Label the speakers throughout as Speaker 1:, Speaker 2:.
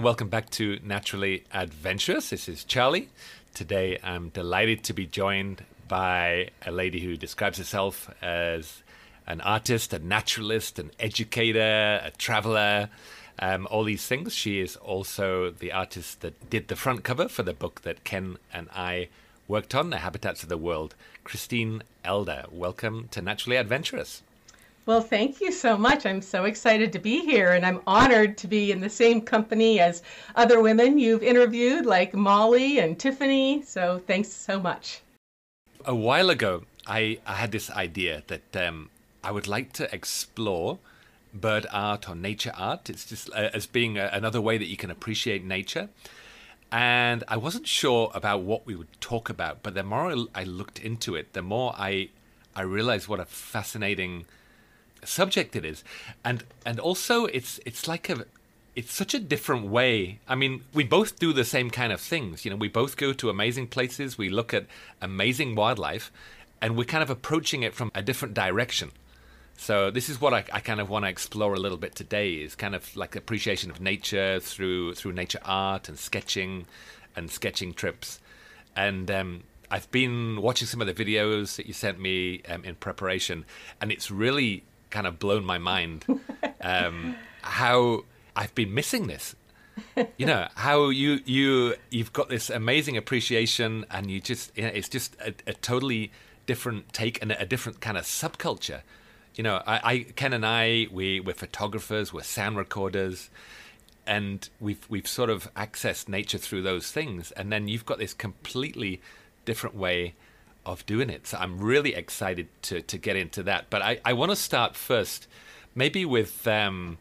Speaker 1: And welcome back to Naturally Adventurous. This is Charlie. Today I'm delighted to be joined by a lady who describes herself as an artist, a naturalist, an educator, a traveler, um, all these things. She is also the artist that did the front cover for the book that Ken and I worked on, The Habitats of the World. Christine Elder, welcome to Naturally Adventurous.
Speaker 2: Well, thank you so much. I'm so excited to be here, and I'm honored to be in the same company as other women you've interviewed, like Molly and Tiffany. So thanks so much.
Speaker 1: A while ago, I, I had this idea that um, I would like to explore bird art or nature art. It's just uh, as being a, another way that you can appreciate nature. And I wasn't sure about what we would talk about, but the more I looked into it, the more I I realized what a fascinating subject it is, and and also it's it's like a it's such a different way. I mean, we both do the same kind of things. You know, we both go to amazing places. We look at amazing wildlife, and we're kind of approaching it from a different direction. So this is what I, I kind of want to explore a little bit today. Is kind of like appreciation of nature through through nature art and sketching, and sketching trips, and um, I've been watching some of the videos that you sent me um, in preparation, and it's really kind of blown my mind um, how I've been missing this. You know how you you you've got this amazing appreciation, and you just you know, it's just a, a, totally different take and a different kind of subculture. You know, I, I Ken and I we we're photographers, we're sound recorders, and we've we've sort of accessed nature through those things, and then you've got this completely different way of doing it. So I'm really excited to to get into that. But I, I want to start first, maybe with um,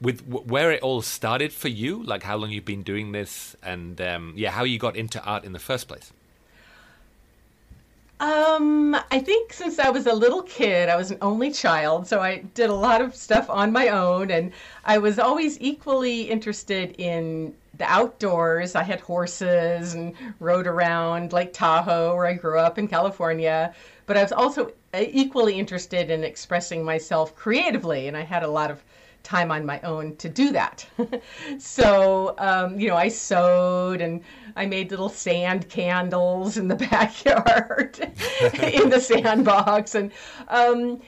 Speaker 1: with w- where it all started for you, like how long you've been doing this, and um, yeah, how you got into art in the first place.
Speaker 2: Um, I think since I was a little kid, I was an only child, so I did a lot of stuff on my own, and I was always equally interested in the outdoors. I had horses and rode around Lake Tahoe, where I grew up in California. But I was also equally interested in expressing myself creatively, and I had a lot of time on my own to do that. so, um, you know, I sewed and I made little sand candles in the backyard in the sandbox. And, um,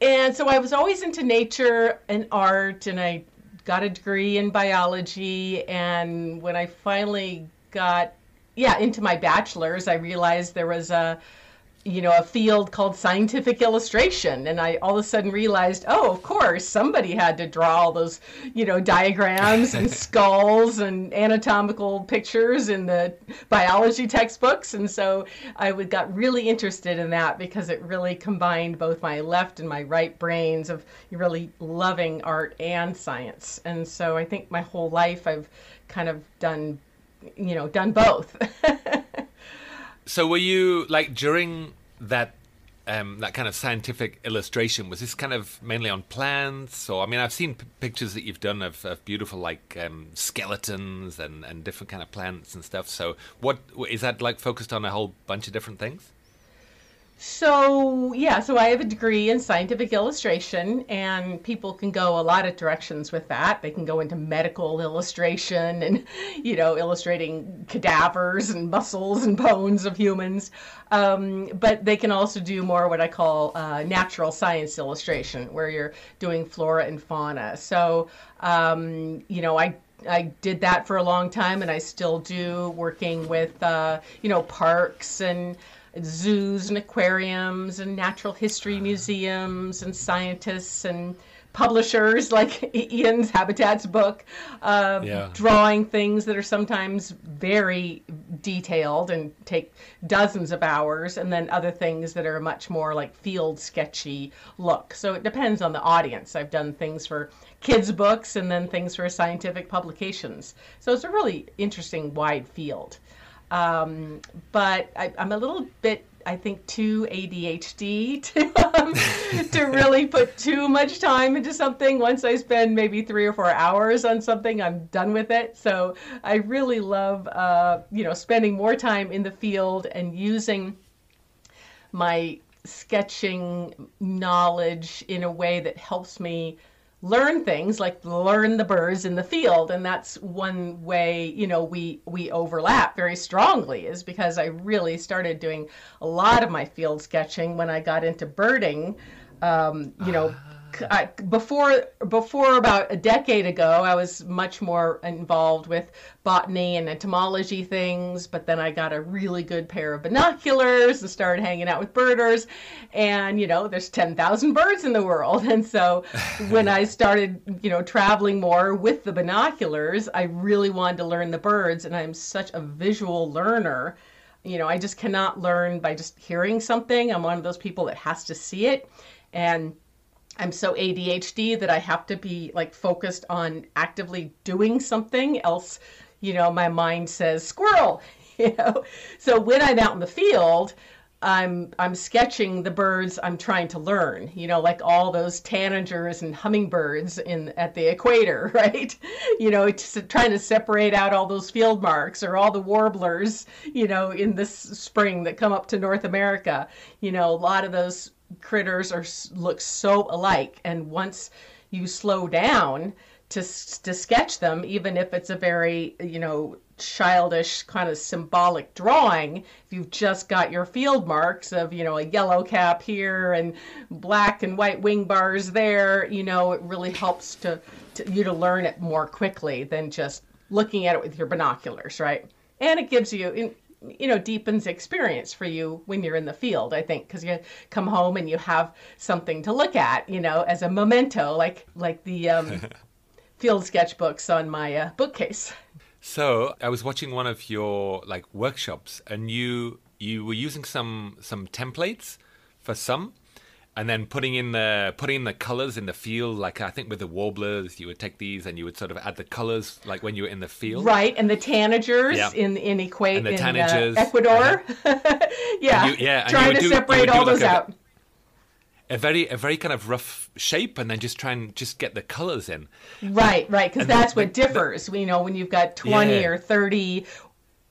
Speaker 2: and so I was always into nature and art, and I got a degree in biology. And when I finally got, yeah, into my bachelor's, I realized there was a, you know, a field called scientific illustration. And I all of a sudden realized, oh, of course, somebody had to draw all those, you know, diagrams and skulls and anatomical pictures in the biology textbooks. And so I would, got really interested in that because it really combined both my left and my right brains of really loving art and science. And so I think my whole life I've kind of done, you know, done both.
Speaker 1: So were you like during that um, that kind of scientific illustration? Was this kind of mainly on plants? or I mean, I've seen p- pictures that you've done of, of beautiful like um, skeletons and, and different kind of plants and stuff. So what is that like focused on a whole bunch of different things?
Speaker 2: So, yeah, so I have a degree in scientific illustration, and people can go a lot of directions with that. They can go into medical illustration and, you know, illustrating cadavers and muscles and bones of humans. Um, but they can also do more what I call uh, natural science illustration, where you're doing flora and fauna. So, um, you know, I I did that for a long time, and I still do, working with uh, you know parks and zoos and aquariums and natural history museums and scientists and publishers like Ian's Habitats book, uh, yeah. drawing things that are sometimes very detailed and take dozens of hours, and then other things that are much more like field sketchy look. So it depends on the audience. I've done things for kids' books and then things for scientific publications. So it's a really interesting wide field. Um, but I, am a little bit, I think, too ADHD to um, to really put too much time into something. Once I spend maybe three or four hours on something, I'm done with it. So I really love, uh, you know, spending more time in the field and using my sketching knowledge in a way that helps me learn things like learn the birds in the field and that's one way you know we we overlap very strongly is because i really started doing a lot of my field sketching when i got into birding um, you know Before before about a decade ago, I was much more involved with botany and entomology things. But then I got a really good pair of binoculars and started hanging out with birders. And you know, there's ten thousand birds in the world, and so when I started, you know, traveling more with the binoculars, I really wanted to learn the birds. And I'm such a visual learner. You know, I just cannot learn by just hearing something. I'm one of those people that has to see it, and I'm so ADHD that I have to be like focused on actively doing something else, you know, my mind says squirrel, you know. So when I'm out in the field, I'm I'm sketching the birds I'm trying to learn, you know, like all those tanagers and hummingbirds in at the equator, right? You know, trying to separate out all those field marks or all the warblers, you know, in this spring that come up to North America. You know, a lot of those critters are look so alike and once you slow down to to sketch them even if it's a very you know childish kind of symbolic drawing if you've just got your field marks of you know a yellow cap here and black and white wing bars there you know it really helps to, to you to learn it more quickly than just looking at it with your binoculars right? And it gives you you know deepens experience for you when you're in the field i think because you come home and you have something to look at you know as a memento like like the um, field sketchbooks on my uh, bookcase.
Speaker 1: So i was watching one of your like workshops and you you were using some some templates for some and then putting in the putting in the colors in the field like i think with the warblers you would take these and you would sort of add the colors like when you were in the field.
Speaker 2: Right and the tanagers yeah. in in equate and the tanagers, in uh, ecuador. Uh-huh. yeah.
Speaker 1: You, yeah
Speaker 2: trying to do, separate all those out.
Speaker 1: a very a very kind of rough shape and then just try and just get the colors in.
Speaker 2: Right right because that's the, what differs the, you know when you've got 20 yeah. or 30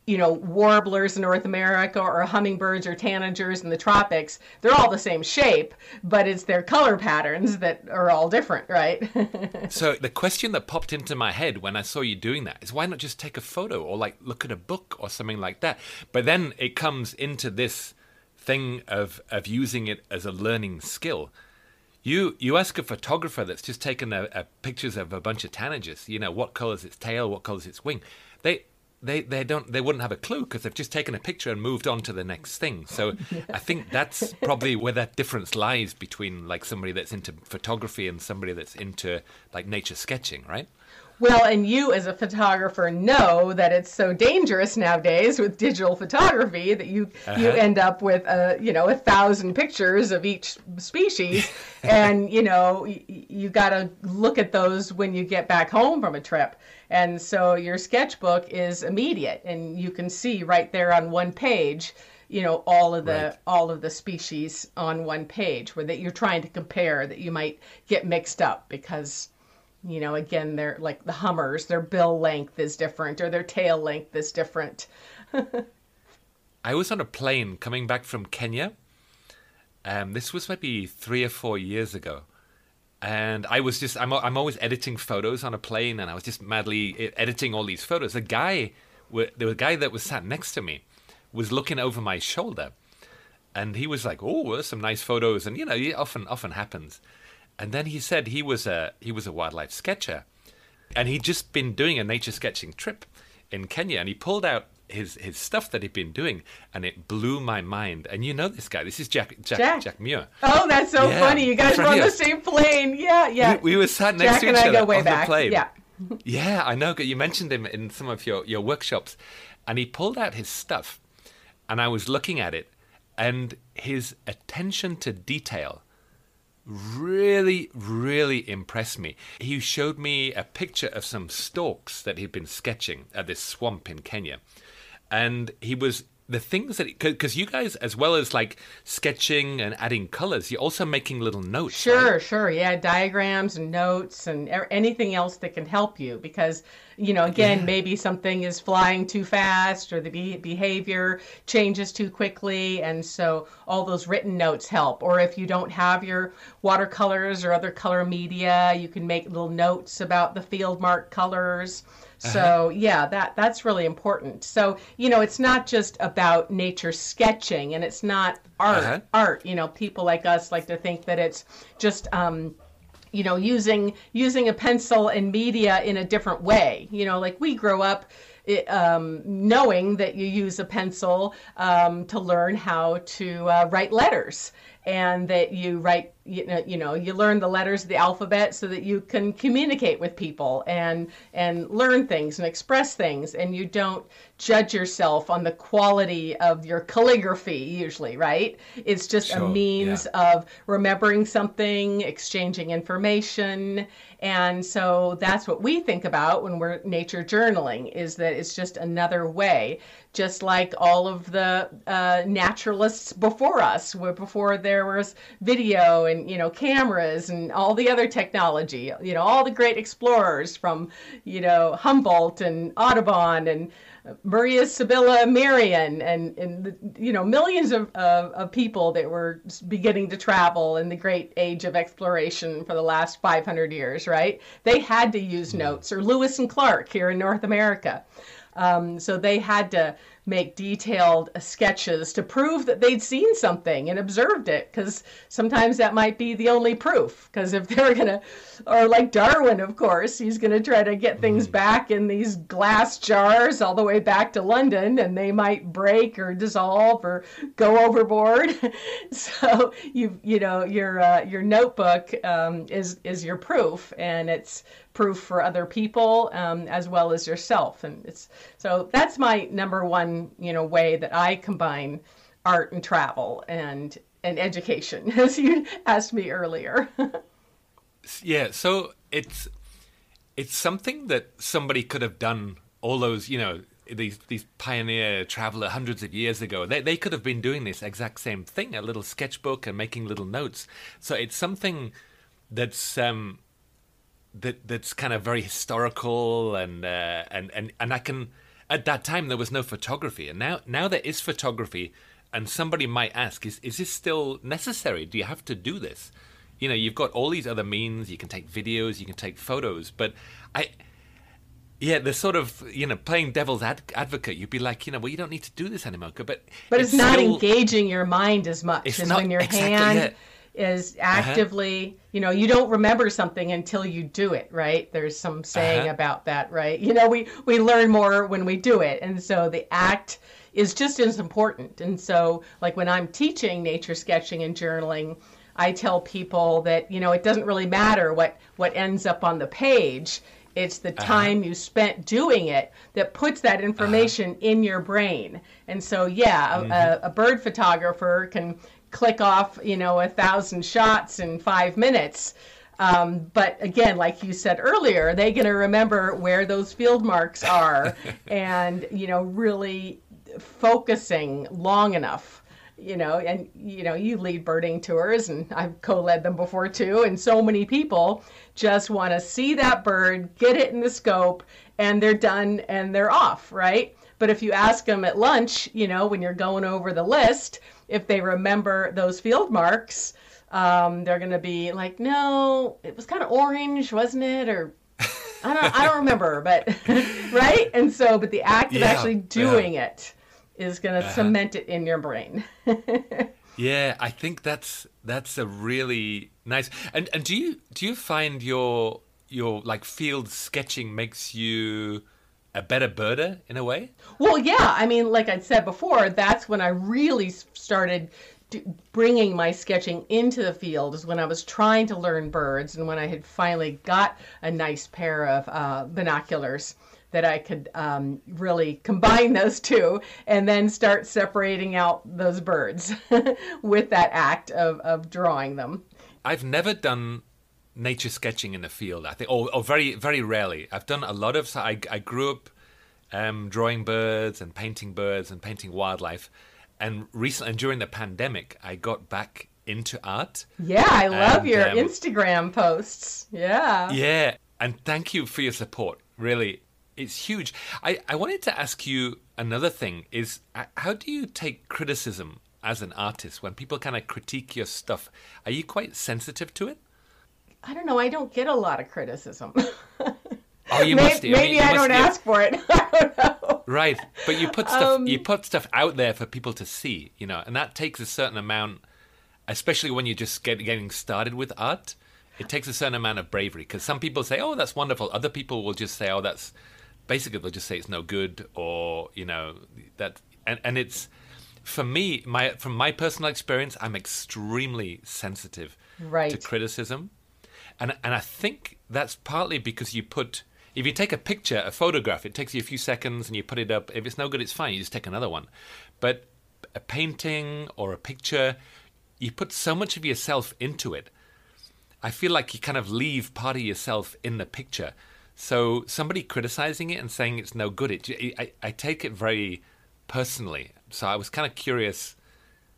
Speaker 2: you know, warblers in North America or hummingbirds or tanagers in the tropics, they're all the same shape, but it's their color patterns that are all different, right?
Speaker 1: so the question that popped into my head when I saw you doing that is why not just take a photo or like look at a book or something like that? But then it comes into this thing of of using it as a learning skill. You you ask a photographer that's just taken a, a pictures of a bunch of tanagers, you know, what colors its tail, what colors its wing. They they they don't they wouldn't have a clue because they've just taken a picture and moved on to the next thing. So I think that's probably where that difference lies between like somebody that's into photography and somebody that's into like nature sketching, right?
Speaker 2: Well, and you as a photographer know that it's so dangerous nowadays with digital photography that you uh-huh. you end up with a you know a thousand pictures of each species, and you know you, you got to look at those when you get back home from a trip. And so your sketchbook is immediate, and you can see right there on one page you know all of the right. all of the species on one page where that you're trying to compare that you might get mixed up because you know, again, they're like the Hummers, their bill length is different or their tail length is different.
Speaker 1: I was on a plane coming back from Kenya. Um, this was maybe three or four years ago. And I was just, I'm, I'm always editing photos on a plane, and I was just madly editing all these photos. A guy, the guy that was sat next to me was looking over my shoulder. And he was like, "Oh, there's some nice photos," and you know, it often often happens. And then he said he was a he was a wildlife sketcher, and he'd just been doing a nature sketching trip in Kenya, and he pulled out his his stuff that he'd been doing, and it blew my mind. And you know this guy. This is Jack Jack Jack, Jack Muir.
Speaker 2: Oh, that's so yeah, funny. You guys were on the same plane. Yeah, yeah.
Speaker 1: We, we were sat next Jack to each other on
Speaker 2: back.
Speaker 1: the plane.
Speaker 2: Yeah.
Speaker 1: yeah, I know. You mentioned him in some of your your workshops, and he pulled out his stuff, and I was looking at it, and his attention to detail really, really impressed me. He showed me a picture of some storks that he'd been sketching at this swamp in Kenya. And he was the things that because you guys as well as like sketching and adding colors you're also making little notes
Speaker 2: sure
Speaker 1: right?
Speaker 2: sure yeah diagrams and notes and anything else that can help you because you know again yeah. maybe something is flying too fast or the be- behavior changes too quickly and so all those written notes help or if you don't have your watercolors or other color media you can make little notes about the field mark colors uh-huh. So yeah, that that's really important. So you know, it's not just about nature sketching, and it's not art. Uh-huh. Art. You know, people like us like to think that it's just. Um, you know, using using a pencil and media in a different way. You know, like we grow up it, um, knowing that you use a pencil um, to learn how to uh, write letters and that you write you know, you know you learn the letters of the alphabet so that you can communicate with people and and learn things and express things and you don't judge yourself on the quality of your calligraphy usually right it's just sure, a means yeah. of remembering something exchanging information and so that's what we think about when we're nature journaling is that it's just another way just like all of the uh, naturalists before us before there was video and you know cameras and all the other technology you know all the great explorers from you know humboldt and audubon and Maria Sibylla Merian and, and you know millions of, of, of, people that were beginning to travel in the great age of exploration for the last 500 years, right? They had to use hmm. notes, or Lewis and Clark here in North America. Um, so they had to make detailed sketches to prove that they'd seen something and observed it because sometimes that might be the only proof because if they're gonna or like darwin of course he's gonna try to get things mm. back in these glass jars all the way back to london and they might break or dissolve or go overboard so you you know your uh, your notebook um, is is your proof and it's proof for other people um, as well as yourself. And it's so that's my number one you know way that i combine art and travel and and education as you asked me earlier.
Speaker 1: Yeah so it's it's something that somebody could have done all those you know these these pioneer traveler hundreds of years ago. They, they could have been doing this exact same thing a little sketchbook and making little notes. So it's something that's um that that's kind of very historical and uh, and and and I can at that time there was no photography. And now now there is photography. And somebody might ask is is this still necessary? Do you have to do this? You know you've got all these other means. You can take videos. You can take photos. But I yeah, the sort of you know playing devil's ad- advocate. You'd be like, you know, well, you don't need to do this anymore. But
Speaker 2: but it's, it's not still, engaging your mind as much as not, when your exactly, hand yeah is uh-huh. actively uh-huh. you know you don't remember something until you do it right there's some saying uh-huh. about that right you know we we learn more when we do it and so the act is just as important and so like when i'm teaching nature sketching and journaling i tell people that you know it doesn't really matter what what ends up on the page it's the uh-huh. time uh-huh. you spent doing it that puts that information uh-huh. in your brain. And so, yeah, mm-hmm. a, a, bird photographer can click off, you know, a thousand shots in five minutes. Um, but again, like you said earlier, they're going to remember where those field marks are and, you know, really focusing long enough you know, and you know, you lead birding tours, and I've co-led them before too. And so many people just want to see that bird, get it in the scope, and they're done and they're off, right? But if you ask them at lunch, you know, when you're going over the list, if they remember those field marks, um, they're going to be like, no, it was kind of orange, wasn't it? Or I don't, I don't remember, but right. And so, but the act of yeah, actually doing yeah. it is going to uh-huh. cement it in your brain.
Speaker 1: yeah, I think that's that's a really nice. And and do you do you find your your like field sketching makes you a better birder in a way?
Speaker 2: Well, yeah. I mean, like I said before, that's when I really started bringing my sketching into the field is when I was trying to learn birds and when I had finally got a nice pair of uh, binoculars that I could um, really combine those two and then start separating out those birds with that act of, of drawing them.
Speaker 1: I've never done nature sketching in the field. I think, or, or very very rarely. I've done a lot of. I I grew up um, drawing birds and painting birds and painting wildlife. And recently, and during the pandemic, I got back into art.
Speaker 2: Yeah, I love
Speaker 1: And,
Speaker 2: your
Speaker 1: um,
Speaker 2: Instagram posts. Yeah.
Speaker 1: Yeah, and thank you for your support. Really, it's huge. I, I wanted to ask you another thing: is uh, how do you take criticism as an artist when people kind of critique your stuff? Are you quite sensitive to it?
Speaker 2: I don't know. I don't get a lot of criticism.
Speaker 1: Oh, you
Speaker 2: maybe
Speaker 1: must. I mean,
Speaker 2: maybe I
Speaker 1: must-
Speaker 2: don't
Speaker 1: you-
Speaker 2: ask for it. I don't know.
Speaker 1: Right, but you put stuff
Speaker 2: Um,
Speaker 1: you put stuff out there for people to see, you know, and that takes a certain amount, especially when you're just get, getting started with art. It takes a certain amount of bravery because some people say, "Oh, that's wonderful." Other people will just say, "Oh, that's," basically they'll just say it's no good, or you know that, and and it's for me, my from my personal experience, I'm extremely sensitive to
Speaker 2: Right.
Speaker 1: criticism, and and I think that's partly because you put if you take a picture, a photograph, it takes you a few seconds and you put it up. If it's no good, it's fine. You just take another one. But a painting or a picture, you put so much of yourself into it. I feel like you kind of leave part of yourself in the picture. So somebody criticizing it and saying it's no good, it, I, I take it very personally. So I was kind of curious.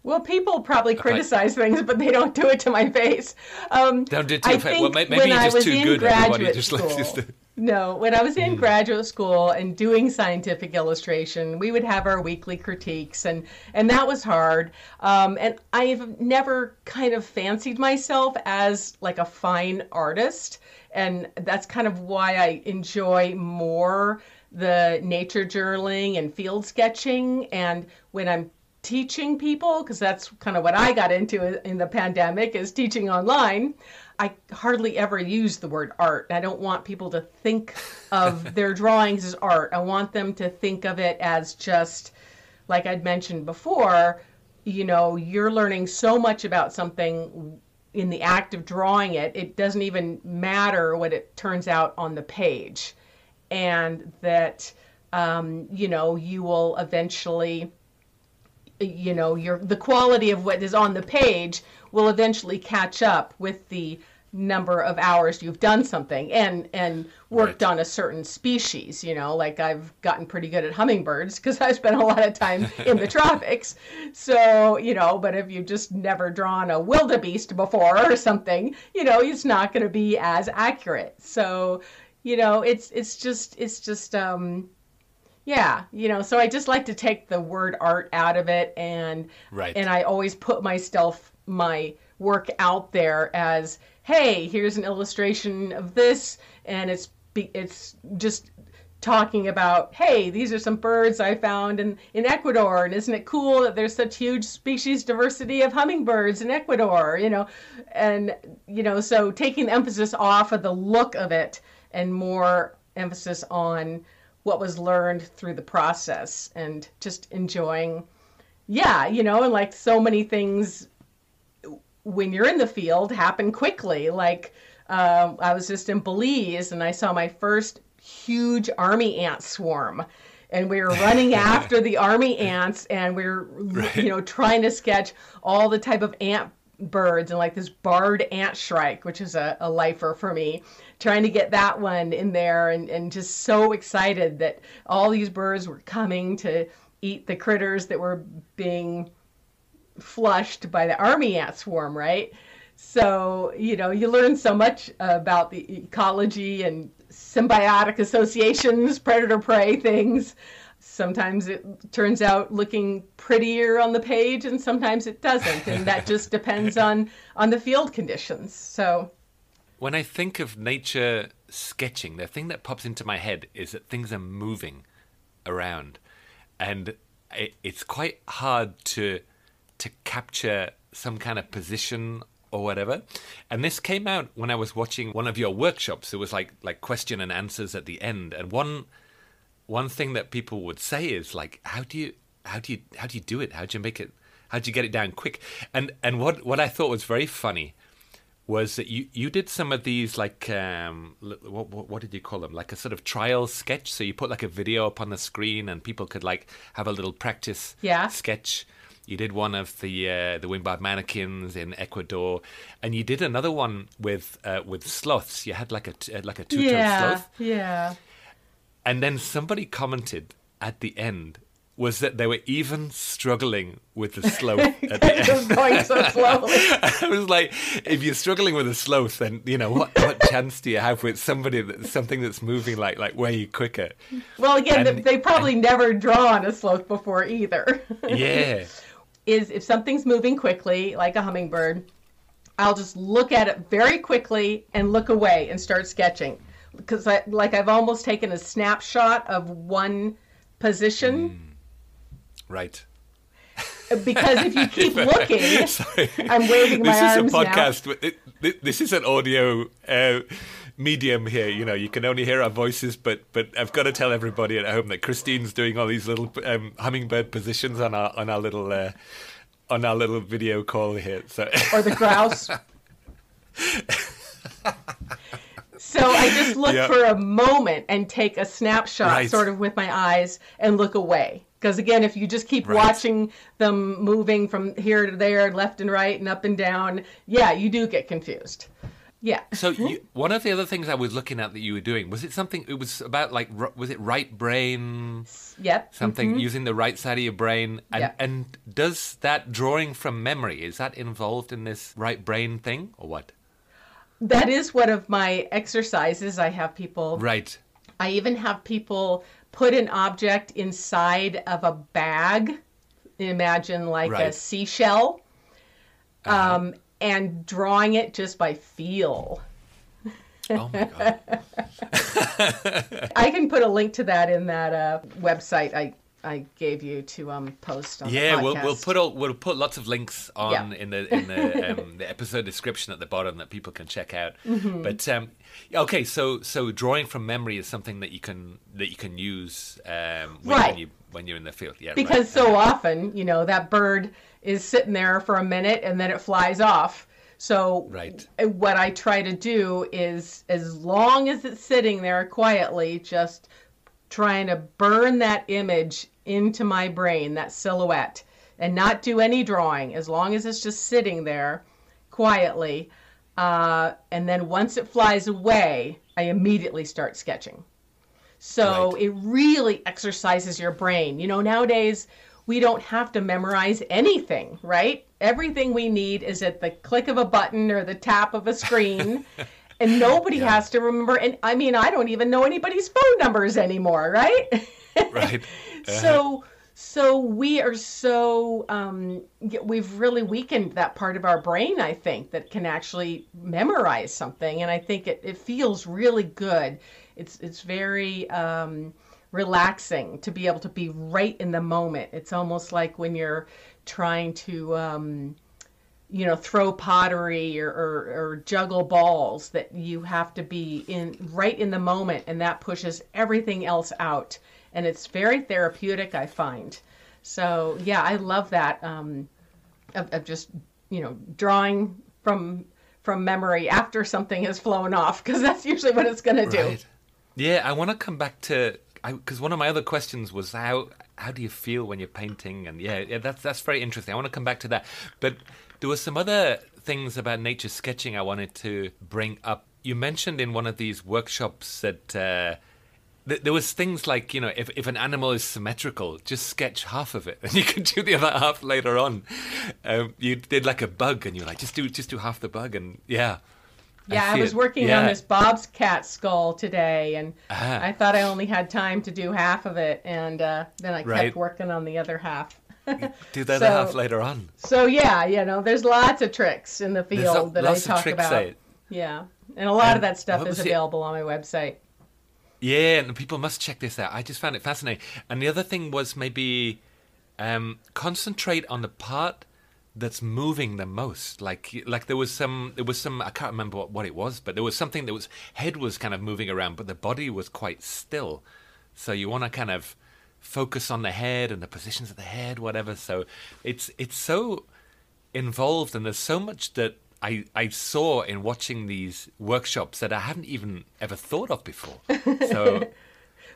Speaker 2: Well, people probably criticize things, but they don't do it to my face. Um,
Speaker 1: Don't do it to
Speaker 2: I
Speaker 1: your face. Well, maybe
Speaker 2: when
Speaker 1: you're just too good. Everybody just
Speaker 2: school,
Speaker 1: likes to.
Speaker 2: No, when I was in graduate school and doing scientific illustration, we would have our weekly critiques, and and that was hard. Um, and I've never kind of fancied myself as like a fine artist, and that's kind of why I enjoy more the nature journaling and field sketching. And when I'm teaching people, because that's kind of what I got into in the pandemic, is teaching online. I hardly ever use the word art. I don't want people to think of their drawings as art. I want them to think of it as just, like I'd mentioned before, you know, you're learning so much about something in the act of drawing it, it doesn't even matter what it turns out on the page. And that, um, you know, you will eventually you know your the quality of what is on the page will eventually catch up with the number of hours you've done something and and worked
Speaker 1: Right.
Speaker 2: on a certain species you know like i've gotten pretty good at hummingbirds because i've spent a lot of time in the tropics so you know but if you've just never drawn a wildebeest before or something you know it's not going to be as accurate so you know it's it's just it's just um yeah, you know, so I just like to take the word art out of it and
Speaker 1: Right.
Speaker 2: and I always put myself my work out there as, hey, here's an illustration of this and it's be, it's just talking about, hey, these are some birds I found in in Ecuador and isn't it cool that there's such huge species diversity of hummingbirds in Ecuador, you know? And you know, so taking the emphasis off of the look of it and more emphasis on what was learned through the process and just enjoying yeah you know and like so many things when you're in the field happen quickly. Like um, i was just in belize and i saw my first huge army ant swarm. And we were running after the army ants and we were you know trying to sketch all the type of ant birds and like this barred ant shrike which is a, a lifer for me trying to get that one in there and, and just so excited that all these birds were coming to eat the critters that were being flushed by the army ant swarm right? So you know you learn so much about the ecology and symbiotic associations predator prey things sometimes it turns out looking prettier on the page and sometimes it doesn't and that just depends on on the field conditions so
Speaker 1: When I think of nature sketching, the thing that pops into my head is that things are moving around, and it, it's quite hard to to capture some kind of position or whatever. And this came out when I was watching one of your workshops. It was like like question and answers at the end, and one one thing that people would say is like, how do you how do you how do you do it? How do you make it? How do you get it down quick? And and what what I thought was very funny was that you, you did some of these like um what, what what did you call them like a sort of trial sketch so you put like a video up on the screen and people could like have a little practice
Speaker 2: Yeah.
Speaker 1: sketch you did one of the uh, the wingbarred manakins in Ecuador and you did another one with uh, with sloths you had like a t- uh, like a two-toed
Speaker 2: yeah
Speaker 1: sloth
Speaker 2: yeah
Speaker 1: And then somebody commented at the end was that they were even struggling with the sloth at the
Speaker 2: It was
Speaker 1: end.
Speaker 2: going so slowly.
Speaker 1: I was like, if you're struggling with a sloth, then you know what what chance do you have with somebody that something that's moving like like way quicker?
Speaker 2: Well, again,
Speaker 1: And-
Speaker 2: they probably never drawn a sloth before either.
Speaker 1: Yeah,
Speaker 2: is if something's moving quickly, like a hummingbird, I'll just look at it very quickly and look away and start sketching. Because, I, like, I've almost taken a snapshot of one position.
Speaker 1: right.
Speaker 2: Because if you keep looking,
Speaker 1: Sorry.
Speaker 2: I'm waving my
Speaker 1: this
Speaker 2: arms
Speaker 1: is a podcast. it, this is an audio uh, medium here. You know, you can only hear our voices, but but I've got to tell everybody at home that Christine's doing all these little um, hummingbird positions on our on our little uh, on our little video call here. So
Speaker 2: or the grouse. so I just look
Speaker 1: Yeah.
Speaker 2: for a moment and take a snapshot,
Speaker 1: Right.
Speaker 2: sort of with my eyes, and look away. Because again, if you just keep
Speaker 1: Right.
Speaker 2: watching them moving from here to there, left and right, and up and down, yeah, you do get confused. Yeah.
Speaker 1: So you, one of the other things I was looking at that you were doing was it something? It was about like was it right brain
Speaker 2: Yep.
Speaker 1: something mm-hmm. using the right side of your brain and
Speaker 2: Yeah.
Speaker 1: and does that drawing from memory is that involved in this right brain thing or what?
Speaker 2: That is one of my exercises. I have people
Speaker 1: Right.
Speaker 2: I even have people put an object inside of a bag. Imagine like a
Speaker 1: Right.
Speaker 2: seashell, um, and drawing it just by feel.
Speaker 1: Oh my god.
Speaker 2: I can put a link to that in that uh, website I, I gave you to um, post on
Speaker 1: Yeah,
Speaker 2: the
Speaker 1: we'll we'll put all, we'll put lots of links on
Speaker 2: Yeah.
Speaker 1: in the in the um, the episode description at the bottom that people can check out.
Speaker 2: Mm-hmm.
Speaker 1: But um, okay, so so drawing from memory is something that you can that you can use um, when,
Speaker 2: Right.
Speaker 1: when you when you're in the field. Yeah,
Speaker 2: because
Speaker 1: right.
Speaker 2: so often you know that bird is sitting there for a minute and then it flies off so
Speaker 1: Right.
Speaker 2: what i try to do is as long as it's sitting there quietly just trying to burn that image into my brain that silhouette and not do any drawing as long as it's just sitting there quietly uh, and then once it flies away i immediately start sketching so
Speaker 1: Right.
Speaker 2: it really exercises your brain. You know, nowadays we don't have to memorize anything, right? Everything we need is at the click of a button or the tap of a screen. and nobody has to remember and I mean, I don't even know anybody's phone numbers anymore, right?
Speaker 1: right.
Speaker 2: so so we are so um, we've really weakened that part of our brain i think that can actually memorize something and i think it, it feels really good. It's it's very um, relaxing to be able to be right in the moment. It's almost like when you're trying to um, you know throw pottery or, or, or juggle balls that you have to be in right in the moment and that pushes everything else out and it's very therapeutic i find so yeah i love that um, of, of just you know drawing from from memory after something has flown off because that's usually what it's going to do
Speaker 1: Right. Yeah, I want to come back to because one of my other questions was how how do you feel when you're painting, and yeah, yeah, that's that's very interesting. I want to come back to that, but there were some other things about nature sketching I wanted to bring up. You mentioned in one of these workshops that. Uh, there was things like you know if, if an animal is symmetrical just sketch half of it and you can do the other half later on um, you did like a bug and you're like just do just do half the bug and yeah
Speaker 2: Yeah, I,
Speaker 1: see
Speaker 2: was
Speaker 1: it.
Speaker 2: working on this bobcat skull today, and
Speaker 1: Ah.
Speaker 2: I thought I only had time to do half of it, and uh, then I
Speaker 1: Right.
Speaker 2: kept working on the other half.
Speaker 1: do the other
Speaker 2: So-
Speaker 1: half later on
Speaker 2: So yeah, you know, there's lots of tricks in the field
Speaker 1: a-
Speaker 2: that I talk about.
Speaker 1: eh?
Speaker 2: Yeah, and a lot of that stuff is
Speaker 1: was it-
Speaker 2: available on my website.
Speaker 1: Yeah, and people must check this out. I just found it fascinating. And the other thing was maybe um, concentrate on the part that's moving the most. Like, like there was some, there was some. I can't remember what, what it was, but there was something that was head was kind of moving around, but the body was quite still. So you want to kind of focus on the head and the positions of the head, whatever. So it's it's so involved, and there's so much that I I saw in watching these workshops that I hadn't even ever thought of before. So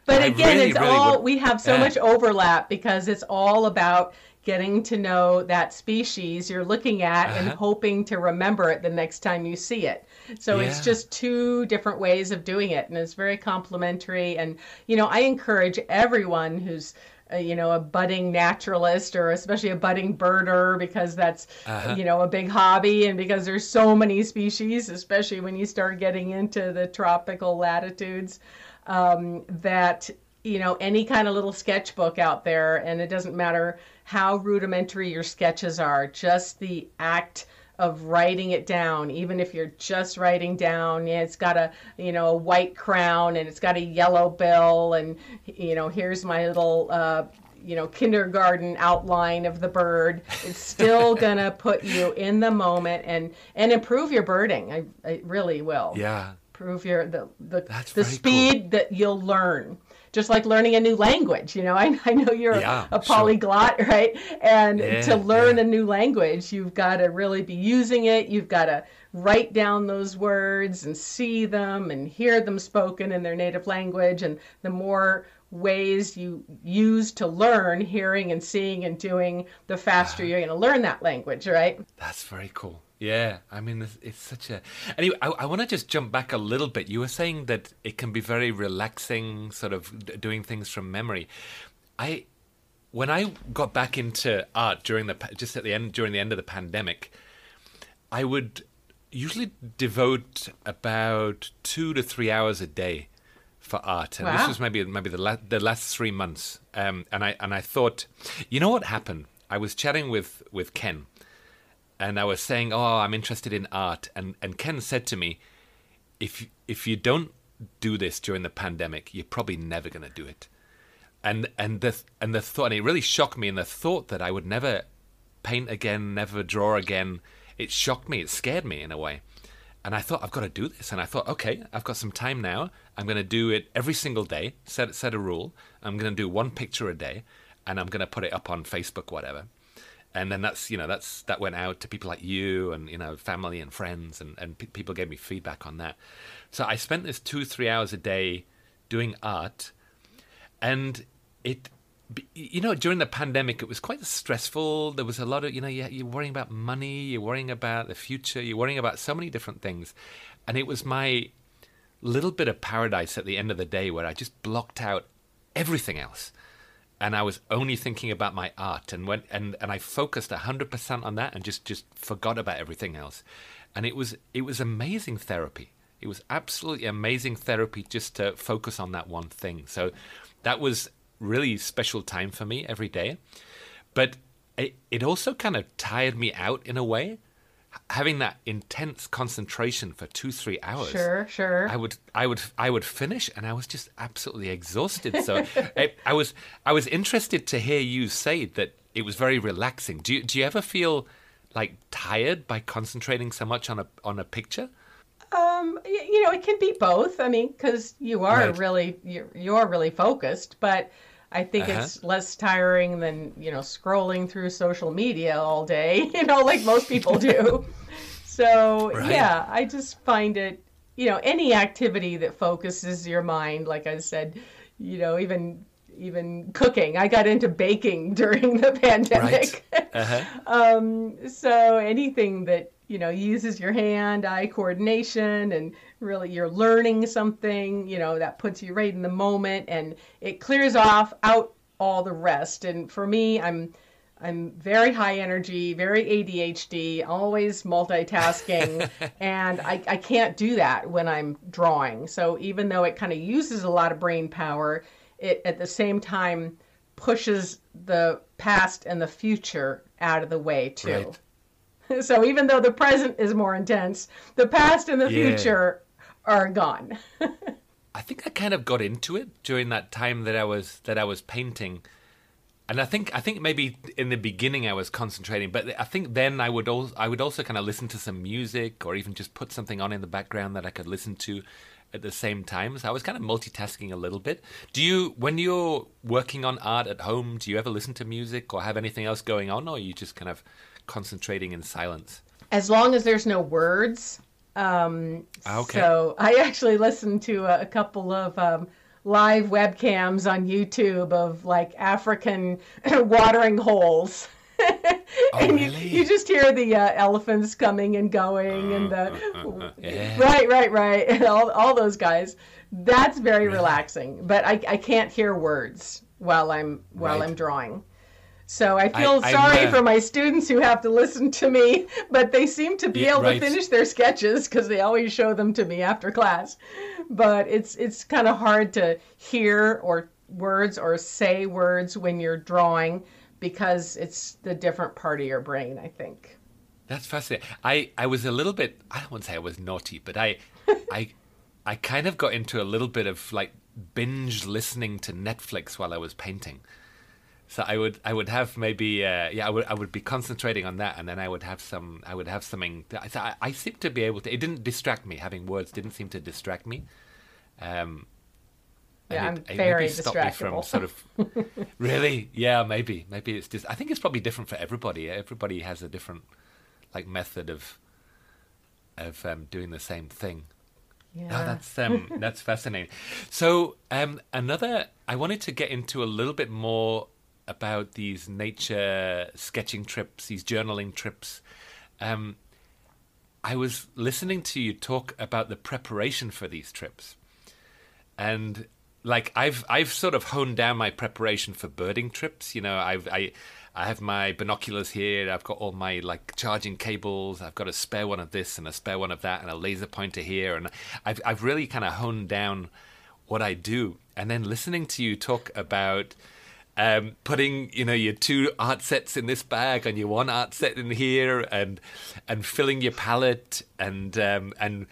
Speaker 2: But again,
Speaker 1: really,
Speaker 2: it's
Speaker 1: really
Speaker 2: all
Speaker 1: would-
Speaker 2: we have so
Speaker 1: yeah.
Speaker 2: much overlap because it's all about getting to know that species you're looking at and
Speaker 1: Uh-huh.
Speaker 2: hoping to remember it the next time you see it. So it's just two different ways of doing it, and it's very complementary. And you know, I encourage everyone who's uh, you know a budding naturalist or especially a budding birder because that's
Speaker 1: Uh-huh.
Speaker 2: you know a big hobby and because there's so many species especially when you start getting into the tropical latitudes um, that you know any kind of little sketchbook out there and it doesn't matter how rudimentary your sketches are just the act of writing it down. Even if you're just writing down yeah, it's got a you know a white crown and it's got a yellow bill and you know here's my little uh, you know kindergarten outline of the bird. It's still gonna put you in the moment and and improve your birding. I, I really will.
Speaker 1: Yeah.
Speaker 2: improve your the the,
Speaker 1: That's
Speaker 2: the speed that you'll learn just like learning a new language you know i, I know you're
Speaker 1: Yeah,
Speaker 2: a, a
Speaker 1: sure.
Speaker 2: polyglot right and
Speaker 1: Yeah,
Speaker 2: to learn
Speaker 1: yeah.
Speaker 2: a new language you've got to really be using it you've got to write down those words and see them and hear them spoken in their native language and the more ways you use to learn hearing and seeing and doing the faster uh-huh. you're going to learn that language right
Speaker 1: That's very cool. Yeah, I mean, it's, it's such a. Anyway, I, I want to just jump back a little bit. You were saying that it can be very relaxing, sort of d- doing things from memory. I, when I got back into art during the just at the end during the end of the pandemic, I would usually devote about two to three hours a day for art, and this was maybe maybe the la- the last three months. Um, and I and I thought, you know what happened? I was chatting with with Ken, and I was saying, "Oh, I'm interested in art," and and Ken said to me, "If if you don't do this during the pandemic, you're probably never going to do it." And and the and the thought, and it really shocked me, and the thought that I would never paint again, never draw again, it shocked me. It scared me in a way. And I thought I've got to do this. And I thought, okay, I've got some time now. I'm going to do it every single day. Set set a rule. I'm going to do one picture a day, and I'm going to put it up on Facebook, whatever. And then that's you know that's that went out to people like you and you know family and friends, and and pe- people gave me feedback on that. So I spent this two three hours a day doing art, and it you know during the pandemic it was quite stressful. There was a lot of you know you're worrying about money you're worrying about the future you're worrying about so many different things. And it was my little bit of paradise at the end of the day where i just blocked out everything else and i was only thinking about my art and when and, and i focused 100% on that and just just forgot about everything else. And it was it was amazing therapy. It was absolutely amazing therapy just to focus on that one thing. So that was really special time for me every day. But it, it also kind of tired me out in a way having that intense concentration for two three hours
Speaker 2: sure sure
Speaker 1: I would, I would, I would finish, and I was just absolutely exhausted. So I, I was, I was interested to hear you say that it was very relaxing. Do you, do you ever feel like tired by concentrating so much on a on a picture?
Speaker 2: Um, you know, it can be both. I mean, because you are
Speaker 1: Right.
Speaker 2: really you're, you're really focused, but I think
Speaker 1: Uh-huh.
Speaker 2: it's less tiring than you know scrolling through social media all day. You know, like most people do. so
Speaker 1: Right.
Speaker 2: yeah, I just find it. You know, any activity that focuses your mind, like I said, you know, even even cooking. I got into baking during the pandemic.
Speaker 1: Uh-huh.
Speaker 2: Um, so anything that you know uses your hand-eye coordination and really you're learning something, you know, that puts you right in the moment and it clears off out all the rest. And for me, I'm I'm very high energy, very ADHD, always multitasking, and I, I can't do that when I'm drawing. So even though it kind of uses a lot of brain power, it at the same time pushes the past and the future out of the way too. So even though the present is more intense, the past and the
Speaker 1: Yeah.
Speaker 2: future are gone.
Speaker 1: I think I kind of got into it during that time that I was that I was painting, and I think I think maybe in the beginning I was concentrating, but I think then I would also I would also kind of listen to some music or even just put something on in the background that I could listen to at the same time. So I was kind of multitasking a little bit. Do you when you're working on art at home? Do you ever listen to music or have anything else going on, or are you just kind of concentrating in silence?
Speaker 2: as long as there's no words. Um,
Speaker 1: Ah, Okay.
Speaker 2: So I actually listened to a, a couple of um, live webcams on YouTube of like African watering holes.
Speaker 1: Oh,
Speaker 2: and
Speaker 1: really?
Speaker 2: you, you just hear the uh, elephants coming and going and the
Speaker 1: uh, yeah.
Speaker 2: right right right and all, all those guys that's very relaxing but I, I can't hear words while i'm while
Speaker 1: Right.
Speaker 2: i'm drawing so i feel
Speaker 1: I'm,
Speaker 2: sorry
Speaker 1: uh,
Speaker 2: for my students who have to listen to me but they seem to be
Speaker 1: Yeah,
Speaker 2: able
Speaker 1: right.
Speaker 2: to finish their sketches because they always show them to me after class but it's it's kind of hard to hear or words or say words when you're drawing because it's the different part of your brain i think
Speaker 1: That's fascinating. I, I was a little bit I don't want to say I was naughty, but I I I kind of got into a little bit of like binge listening to Netflix while I was painting. So I would I would have maybe uh, yeah I would I would be concentrating on that and then I would have some I would have something that, I, I seem to be able to it didn't distract me having words didn't seem to distract me. Um,
Speaker 2: Yeah,
Speaker 1: it-
Speaker 2: I'm
Speaker 1: it
Speaker 2: very
Speaker 1: stopped me from
Speaker 2: distractible.
Speaker 1: sort of really yeah maybe maybe it's just I think it's probably different for everybody. Everybody has a different like method of of um, doing the same thing.
Speaker 2: yeah
Speaker 1: No, that's um, that's fascinating. So um, another, I wanted to get into a little bit more about these nature sketching trips, these journaling trips. Um, I was listening to you talk about the preparation for these trips, and like I've I've sort of honed down my preparation for birding trips. You know, I've I I have my binoculars here. I've got all my like charging cables. I've got a spare one of this and a spare one of that and a laser pointer here. And I've I've really kind of honed down what I do. And then listening to you talk about um, putting you know your two art sets in this bag and your one art set in here and and filling your palette and um, and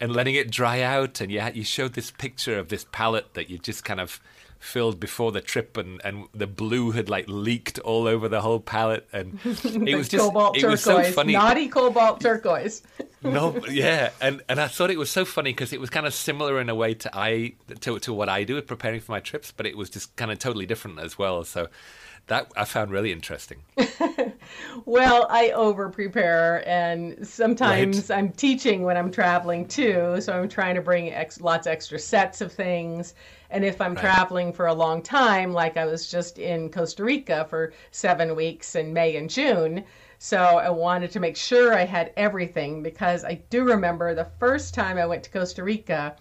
Speaker 1: and letting it dry out. And you you showed this picture of this palette that you just kind of filled before the trip and and the blue had like leaked all over the whole palette and it was just
Speaker 2: cobalt
Speaker 1: it
Speaker 2: turquoise,
Speaker 1: was so funny
Speaker 2: naughty cobalt turquoise.
Speaker 1: no, yeah, and and I thought it was so funny because it was kind of similar in a way to I to to what I do with preparing for my trips, but it was just kind of totally different as well. So that I found really interesting.
Speaker 2: Well, I over prepare, and sometimes I'm teaching when I'm traveling too. So I'm trying to bring ex- lots of extra sets of things. And if I'm
Speaker 1: Right.
Speaker 2: traveling for a long time, like I was just in Costa Rica for seven weeks in May and June, so I wanted to make sure I had everything because I do remember the first time I went to Costa Rica,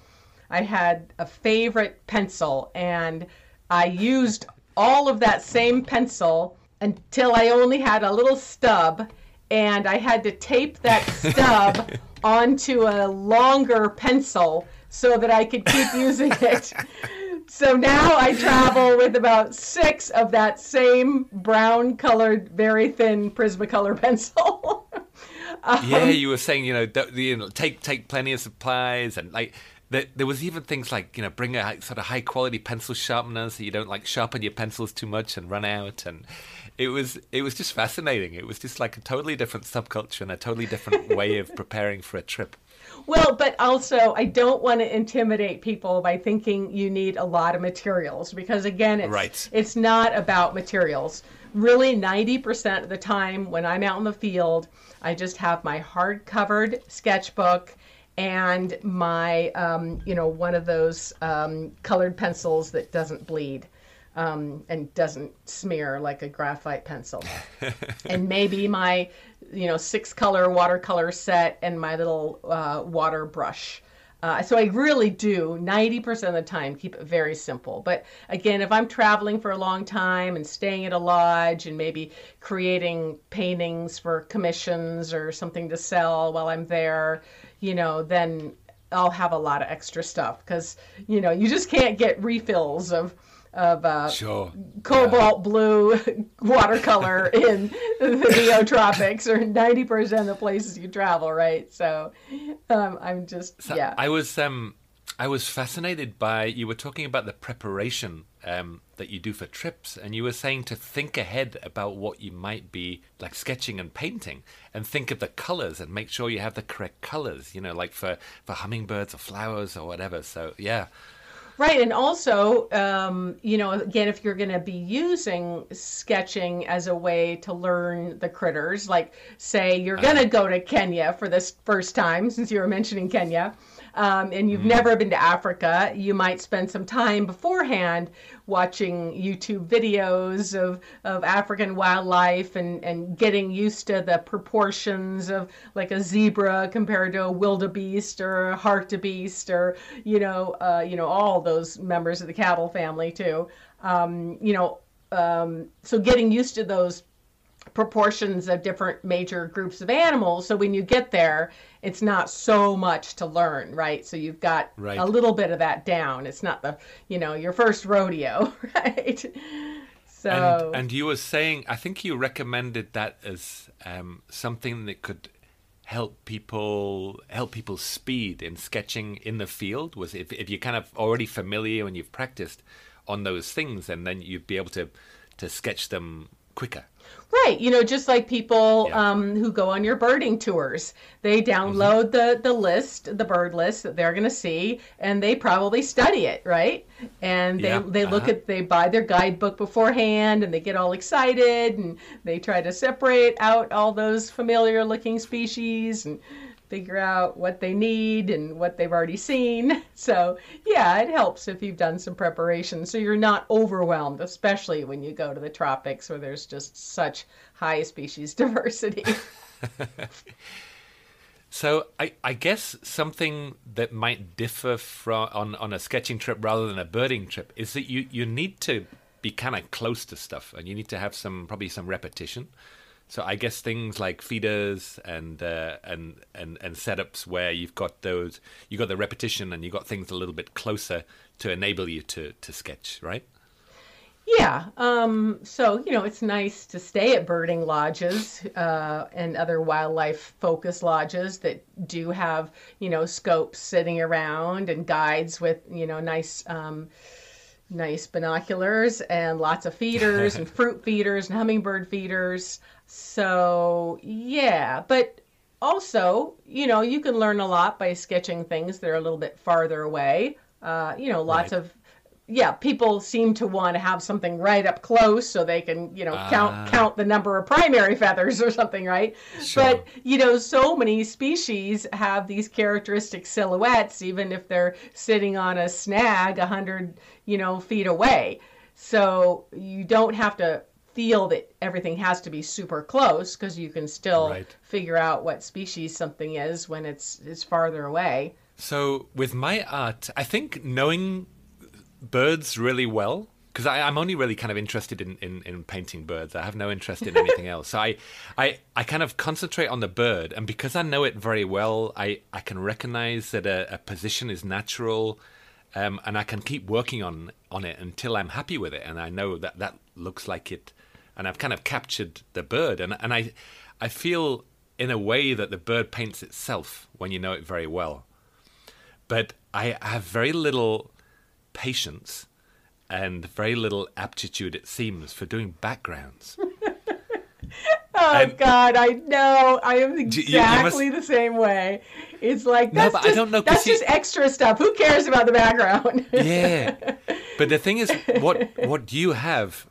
Speaker 2: I had a favorite pencil and I used all of that same pencil until I only had a little stub and I had to tape that stub onto a longer pencil so that I could keep using it. So now I travel with about six of that same brown colored, very thin Prismacolor pencil.
Speaker 1: Um, yeah, you were saying you know, you know take take plenty of supplies and like. There, there was even things like you know bring a sort of high quality pencil sharpener so you don't like sharpen your pencils too much and run out and it was it was just fascinating it was just like a totally different subculture and a totally different way of preparing for a trip
Speaker 2: Well, but also, I don't want to intimidate people by thinking you need a lot of materials because, again, it's,
Speaker 1: Right.
Speaker 2: it's not about materials. Really, 90% of the time when I'm out in the field, I just have my hard covered sketchbook and my, um, you know, one of those um, colored pencils that doesn't bleed. Um, and doesn't smear like a graphite pencil. and maybe my, you know, six color watercolor set and my little uh, water brush. Uh, so I really do 90% of the time keep it very simple. But again, if I'm traveling for a long time and staying at a lodge and maybe creating paintings for commissions or something to sell while I'm there, you know, then I'll have a lot of extra stuff because, you know, you just can't get refills of of uh,
Speaker 1: sure
Speaker 2: cobalt blue watercolor in the neotropics or 90% of the places you travel right so um, i'm just
Speaker 1: So
Speaker 2: yeah
Speaker 1: I was um I was fascinated by you were talking about the preparation um, that you do for trips, and you were saying to think ahead about what you might be like sketching and painting, and think of the colors and make sure you have the correct colors. You know, like for for hummingbirds or flowers or whatever. So yeah,
Speaker 2: Right, and also, um, you know, again, if you're going to be using sketching as a way to learn the critters, like say you're going to go to Kenya for this first time, since you were mentioning Kenya, um, and you've mm. never been to Africa, you might spend some time beforehand watching YouTube videos of, of African wildlife and, and getting used to the proportions of like a zebra compared to a wildebeest or a hartebeest or you know uh, you know all those members of the cattle family too. Um, you know, um, so getting used to those proportions of different major groups of animals. So when you get there, it's not so much to learn, right? So you've got right. a little bit of that down. It's not the, you know, your first rodeo, right?
Speaker 1: So and, and you were saying, I think you recommended that as um, something that could help people help people speed in sketching in the field was if, if you're kind of already familiar and you've practiced on those things and then you'd be able to to sketch them quicker
Speaker 2: Right, you know, just like people yeah. um, who go on your birding tours, they download mm-hmm. the the list, the bird list that they're going to see, and they probably study it, right? And they yeah. they look uh-huh. at they buy their guidebook beforehand, and they get all excited, and they try to separate out all those familiar looking species, and figure out what they need and what they've already seen. So, yeah, it helps if you've done some preparation so you're not overwhelmed, especially when you go to the tropics where there's just such high species diversity.
Speaker 1: so, I, I guess something that might differ from on, on a sketching trip rather than a birding trip is that you, you need to be kind of close to stuff and you need to have some probably some repetition. So I guess things like feeders and uh, and and and setups where you've got those, you got the repetition and you got things a little bit closer to enable you to to sketch, right?
Speaker 2: Yeah. Um, so you know, it's nice to stay at birding lodges uh, and other wildlife focus lodges that do have you know scopes sitting around and guides with you know nice. Um, nice binoculars and lots of feeders and fruit feeders and hummingbird feeders. So, yeah, but also, you know, you can learn a lot by sketching things that are a little bit farther away. Uh, you know, lots right. of yeah, people seem to want to have something right up close so they can, you know, uh, count ah. count the number of primary feathers or something, right? Sure. But you know, so many species have these characteristic silhouettes, even if they're sitting on a snag a hundred, you know, feet away. So you don't have to feel that everything has to be super close because you can still right. figure out what species something is when it's it's farther away.
Speaker 1: So with my art, I think knowing birds really well because I'm only really kind of interested in, in, in, painting birds. I have no interest in anything else. So I, I, I kind of concentrate on the bird, and because I know it very well, I, I can recognize that a, a position is natural, um, and I can keep working on on it until I'm happy with it, and I know that that looks like it and I've kind of captured the bird, and and I I feel in a way that the bird paints itself when you know it very well. But I have very little patience and very little aptitude, it seems, for doing backgrounds.
Speaker 2: oh and, God, I know. I am exactly you, you must, the same way. It's like that's no, just, I don't know, that's you, just extra stuff. Who cares about the background?
Speaker 1: yeah, but the thing is, what what you have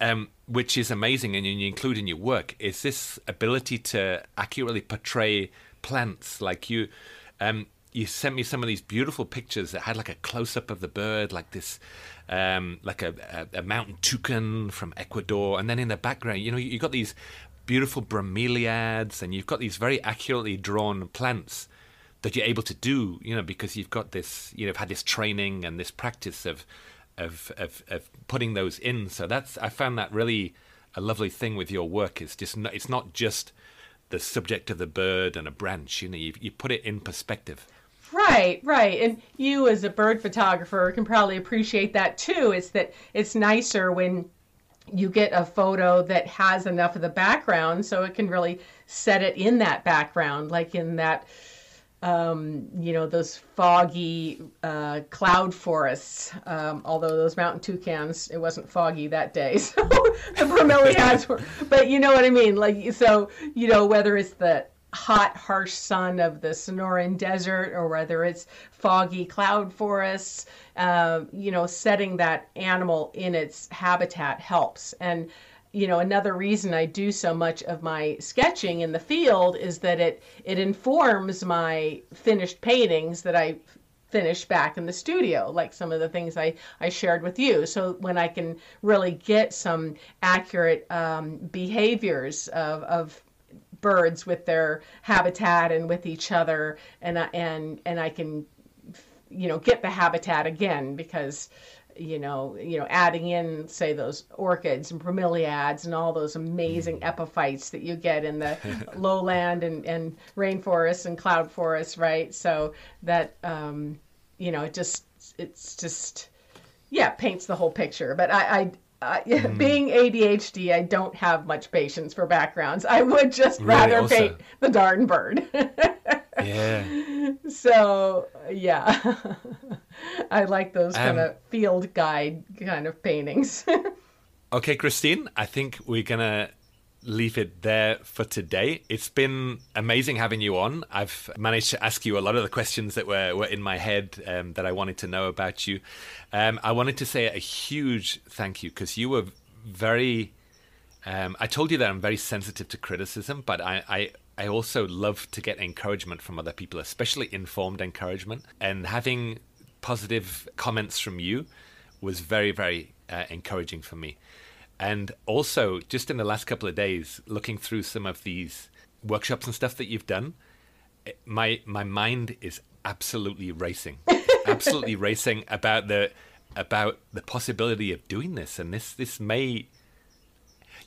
Speaker 1: um, which is amazing and you include in your work, is this ability to accurately portray plants. Like you, um, you sent me some of these beautiful pictures that had like a close up of the bird, like this, um, like a, a, a, mountain toucan from Ecuador, and then in the background, you know, you, have got these beautiful bromeliads, and you've got these very accurately drawn plants that you're able to do, you know, because you've got this, you know, had this training and this practice of of, of, of putting those in. So that's I found that really a lovely thing with your work. It's just not, it's not just the subject of the bird and a branch. You know, you, you put it in perspective.
Speaker 2: Right, right. And you as a bird photographer can probably appreciate that too. It's that it's nicer when you get a photo that has enough of the background so it can really set it in that background, like in that um, you know, those foggy uh, cloud forests. Um, although those mountain toucans, it wasn't foggy that day, so the bromeliads were. But you know what I mean? Like, so you know, whether it's the hot, harsh sun of the Sonoran Desert or whether it's foggy cloud forests, uh, you know, setting that animal in its habitat helps. And you know another reason I do so much of my sketching in the field is that it it informs my finished paintings that I finish back in the studio like some of the things I, I shared with you. So when I can really get some accurate um, behaviors of, of birds with their habitat and with each other and and and I can you know get the habitat again because you know, you know, adding in say those orchids and bromeliads and all those amazing mm. epiphytes that you get in the lowland and, and rainforests and cloud forests, right? So that um, you know, it just it's just yeah, paints the whole picture. But I, I uh, mm. being ADHD, I don't have much patience for backgrounds. I would just rather paint the darn bird.
Speaker 1: yeah.
Speaker 2: So yeah, I like those um, kind of field guide kind of paintings.
Speaker 1: okay, Christine, I think we're gonna leave it there for today. It's been amazing having you on. I've managed to ask you a lot of the questions that were, were in my head um, that I wanted to know about you. Um, I wanted to say a huge thank you because you were very. Um, I told you that I'm very sensitive to criticism, but I, I, I also love to get encouragement from other people, especially informed encouragement. And having positive comments from you was very, very uh, encouraging for me. And also, just in the last couple of days, looking through some of these workshops and stuff that you've done, my my mind is absolutely racing, absolutely racing about the about the possibility of doing this. And this this may,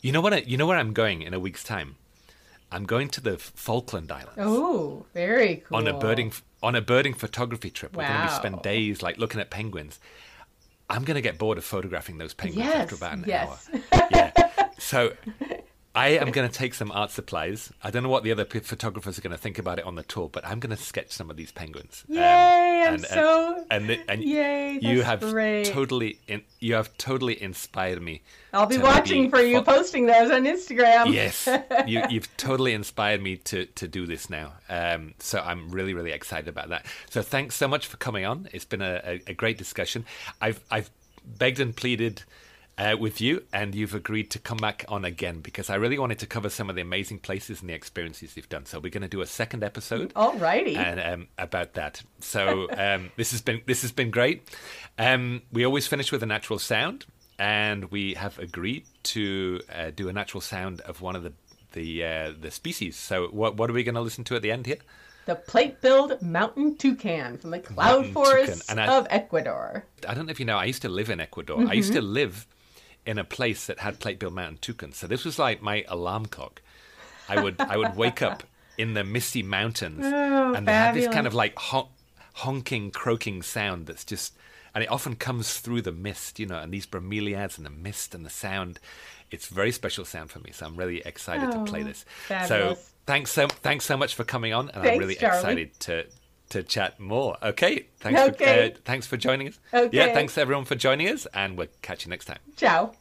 Speaker 1: you know what? I, you know where I'm going in a week's time. I'm going to the Falkland Islands.
Speaker 2: Oh, very cool.
Speaker 1: On a birding on a birding photography trip. We're going to spend days like looking at penguins. I'm going to get bored of photographing those penguins yes, after about an
Speaker 2: yes.
Speaker 1: hour. Yeah. So I am going to take some art supplies. I don't know what the other p- photographers are going to think about it on the tour, but I'm going to sketch some of these penguins.
Speaker 2: Yay! Um, and, I'm so
Speaker 1: and, and, and
Speaker 2: yay!
Speaker 1: you have
Speaker 2: great.
Speaker 1: totally in, you have totally inspired me.
Speaker 2: I'll be watching for you fo- posting those on Instagram.
Speaker 1: Yes, you, have totally inspired me to to do this now. Um, so I'm really really excited about that. So thanks so much for coming on. It's been a, a, a great discussion. I've I've begged and pleaded uh, with you, and you've agreed to come back on again because I really wanted to cover some of the amazing places and the experiences you've done. So we're going to do a second episode,
Speaker 2: alrighty,
Speaker 1: and um, about that. So um, this has been this has been great. Um, we always finish with a natural sound, and we have agreed to uh, do a natural sound of one of the the uh, the species. So what what are we going to listen to at the end here?
Speaker 2: the plate-billed mountain toucan from the cloud mountain forests I, of Ecuador.
Speaker 1: I don't know if you know, I used to live in Ecuador. Mm-hmm. I used to live in a place that had plate-billed mountain toucans. So this was like my alarm clock. I would I would wake up in the misty mountains,
Speaker 2: oh,
Speaker 1: and they have this kind of like hon- honking, croaking sound that's just, and it often comes through the mist, you know, and these bromeliads and the mist and the sound. It's very special sound for me, so I'm really excited oh, to play oh, this.
Speaker 2: Fabulous.
Speaker 1: So thanks so thanks so much for coming on, and
Speaker 2: thanks,
Speaker 1: I'm really
Speaker 2: Charlie.
Speaker 1: excited to to chat more. Okay, thanks
Speaker 2: okay.
Speaker 1: for uh, thanks for joining us.
Speaker 2: Okay.
Speaker 1: Yeah, thanks everyone for joining us, and we'll catch you next time.
Speaker 2: Ciao.